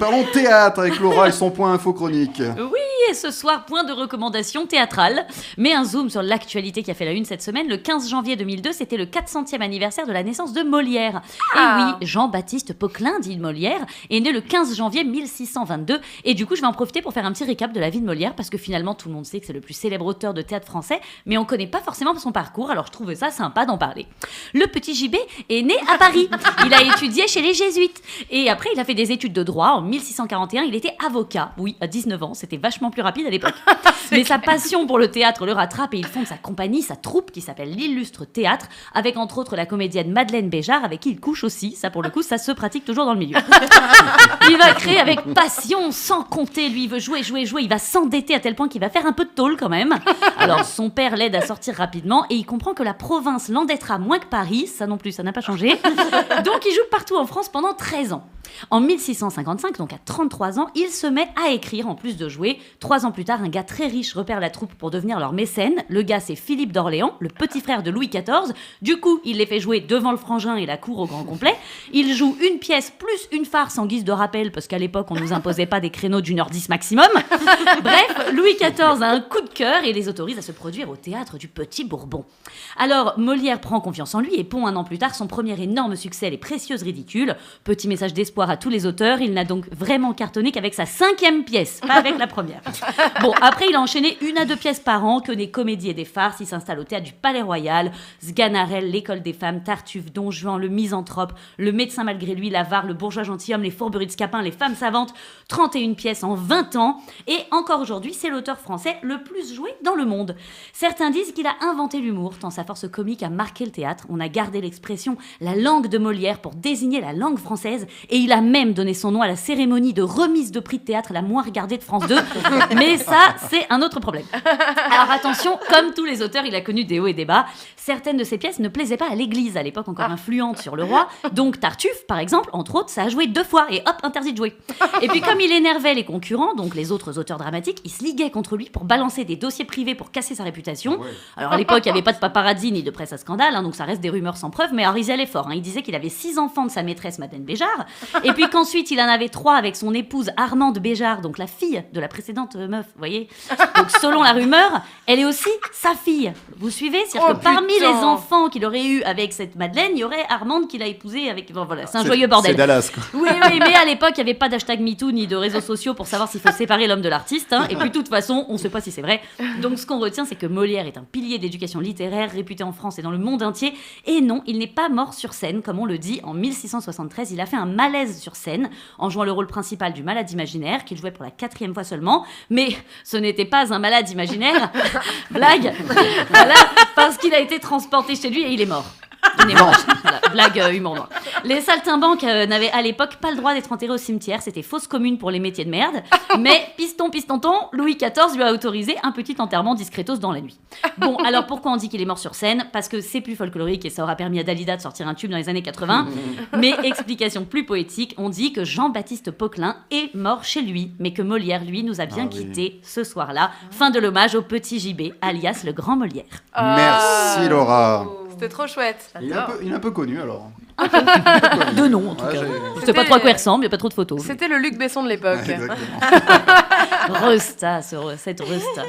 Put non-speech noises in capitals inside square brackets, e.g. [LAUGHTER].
parlons théâtre avec Laura et son point info chronique. Et ce soir, point de recommandation théâtrale. Mais un zoom sur l'actualité qui a fait la une cette semaine. Le 15 janvier 2002, c'était le 400e anniversaire de la naissance de Molière. Ah. Et oui, Jean-Baptiste Poquelin, dit Molière, est né le 15 janvier 1622. Et du coup, je vais en profiter pour faire un petit récap de la vie de Molière, parce que finalement, tout le monde sait que c'est le plus célèbre auteur de théâtre français, mais on connaît pas forcément son parcours, alors je trouvais ça sympa d'en parler. Le petit JB est né à Paris. [LAUGHS] Il a étudié chez les Jésuites. Et après, il a fait des études de droit. En 1641, il était avocat. Oui, à 19 ans, c'était vachement plus rapide à l'époque. [LAUGHS] Mais sa passion pour le théâtre le rattrape et il fonde sa compagnie, sa troupe qui s'appelle l'Illustre Théâtre, avec entre autres la comédienne Madeleine Béjart, avec qui il couche aussi. Ça, pour le coup, ça se pratique toujours dans le milieu. [LAUGHS] Il va créer avec passion, sans compter. Lui, il veut jouer, jouer, jouer. Il va s'endetter à tel point qu'il va faire un peu de tôle quand même. Alors, son père l'aide à sortir rapidement et il comprend que la province l'endettera moins que Paris. Ça non plus, ça n'a pas changé. [LAUGHS] Donc, il joue partout en France pendant 13 ans. En 1655, donc à 33 ans, il se met à écrire en plus de jouer. Trois ans plus tard, un gars très riche repère la troupe pour devenir leur mécène. Le gars, c'est Philippe d'Orléans, le petit frère de Louis XIV. Du coup, il les fait jouer devant le frangin et la cour au grand complet. Il joue une pièce plus une farce en guise de rappel, parce qu'à l'époque, on nous imposait pas des créneaux d'une heure dix maximum. [LAUGHS] Bref, Louis XIV a un coup de cœur et les autorise à se produire au théâtre du Petit Bourbon. Alors, Molière prend confiance en lui et pond un an plus tard son premier énorme succès, Les Précieuses Ridicules. Petit message d'espoir à tous les auteurs, il n'a donc vraiment cartonné qu'avec sa cinquième pièce, pas avec la première. [LAUGHS] Bon, après, il a enchaîné une à deux pièces par an, que des comédies et des farces. Il s'installe au théâtre du Palais Royal, Sganarelle, l'école des femmes, Tartuffe, Don Juan, le misanthrope, le médecin malgré lui, l'avare, le bourgeois gentilhomme, les fourberies de Scapin, les femmes savantes. 31 pièces en 20 ans. Et encore aujourd'hui, c'est l'auteur français le plus joué dans le monde. Certains disent qu'il a inventé l'humour, tant sa force comique a marqué le théâtre. On a gardé l'expression la langue de Molière pour désigner la langue française. Et il a même donné son nom à la cérémonie de remise de prix de théâtre la moins regardée de France 2. [LAUGHS] Mais ça, c'est un autre problème. Alors attention, comme tous les auteurs, il a connu des hauts et des bas. Certaines de ses pièces ne plaisaient pas à l'Église, à l'époque encore influente sur le roi. Donc Tartuffe, par exemple, entre autres, ça a joué deux fois et hop, interdit de jouer. Et puis comme il énervait les concurrents, donc les autres auteurs dramatiques, ils se liguaient contre lui pour balancer des dossiers privés pour casser sa réputation. Alors à l'époque, il n'y avait pas de paparazzi ni de presse à scandale, hein, donc ça reste des rumeurs sans preuve, mais y allaient fort. hein. Il disait qu'il avait six enfants de sa maîtresse Madeleine Béjart, et puis qu'ensuite il en avait trois avec son épouse Armande Béjart, donc la fille de la précédente meuf, vous voyez Donc selon la rumeur, elle est aussi sa fille. Vous suivez? C'est-à-dire Oh, que parmi putain. les enfants qu'il aurait eu avec cette Madeleine, il y aurait Armande qu'il a épousée avec... Bon, voilà, c'est un joyeux bordel. C'est Dallas, quoi. Oui, oui, mais à l'époque, il n'y avait pas d'hashtag MeToo ni de réseaux sociaux pour savoir s'il faut séparer l'homme de l'artiste. hein. Et puis, de toute façon, on ne sait pas si c'est vrai. Donc, ce qu'on retient, c'est que Molière est un pilier d'éducation littéraire réputé en France et dans le monde entier. Et non, il n'est pas mort sur scène, comme on le dit. En 1673, il a fait un malaise sur scène en jouant le rôle principal du malade imaginaire, qu'il jouait pour la quatrième fois seulement. Mais ce n'était pas un malade imaginaire. [LAUGHS] Blague. Voilà, parce qu'il a été transporté chez lui et il est mort. Voilà, blague euh, humour noir. Les saltimbanques euh, n'avaient à l'époque pas le droit d'être enterrés au cimetière. C'était fausse commune pour les métiers de merde. Mais piston, pistonton, Louis XIV lui a autorisé un petit enterrement discretos dans la nuit. Bon, alors pourquoi on dit qu'il est mort sur scène? Parce que c'est plus folklorique et ça aura permis à Dalida de sortir un tube dans les années 80. Mais explication plus poétique, on dit que Jean-Baptiste Poquelin est mort chez lui, mais que Molière, lui, nous a bien Ah oui. quittés ce soir-là. Fin de l'hommage au petit JB, alias le grand Molière. Merci Laura. C'était trop chouette. Il est, un peu, il est un peu connu alors. [LAUGHS] De nom, en tout Ouais, cas. j'ai- Je sais pas trop à quoi il ressemble, il n'y a pas trop de photos. C'était le Luc Besson de l'époque. Ouais, exactement. [LAUGHS] Resta, ce- cette resta.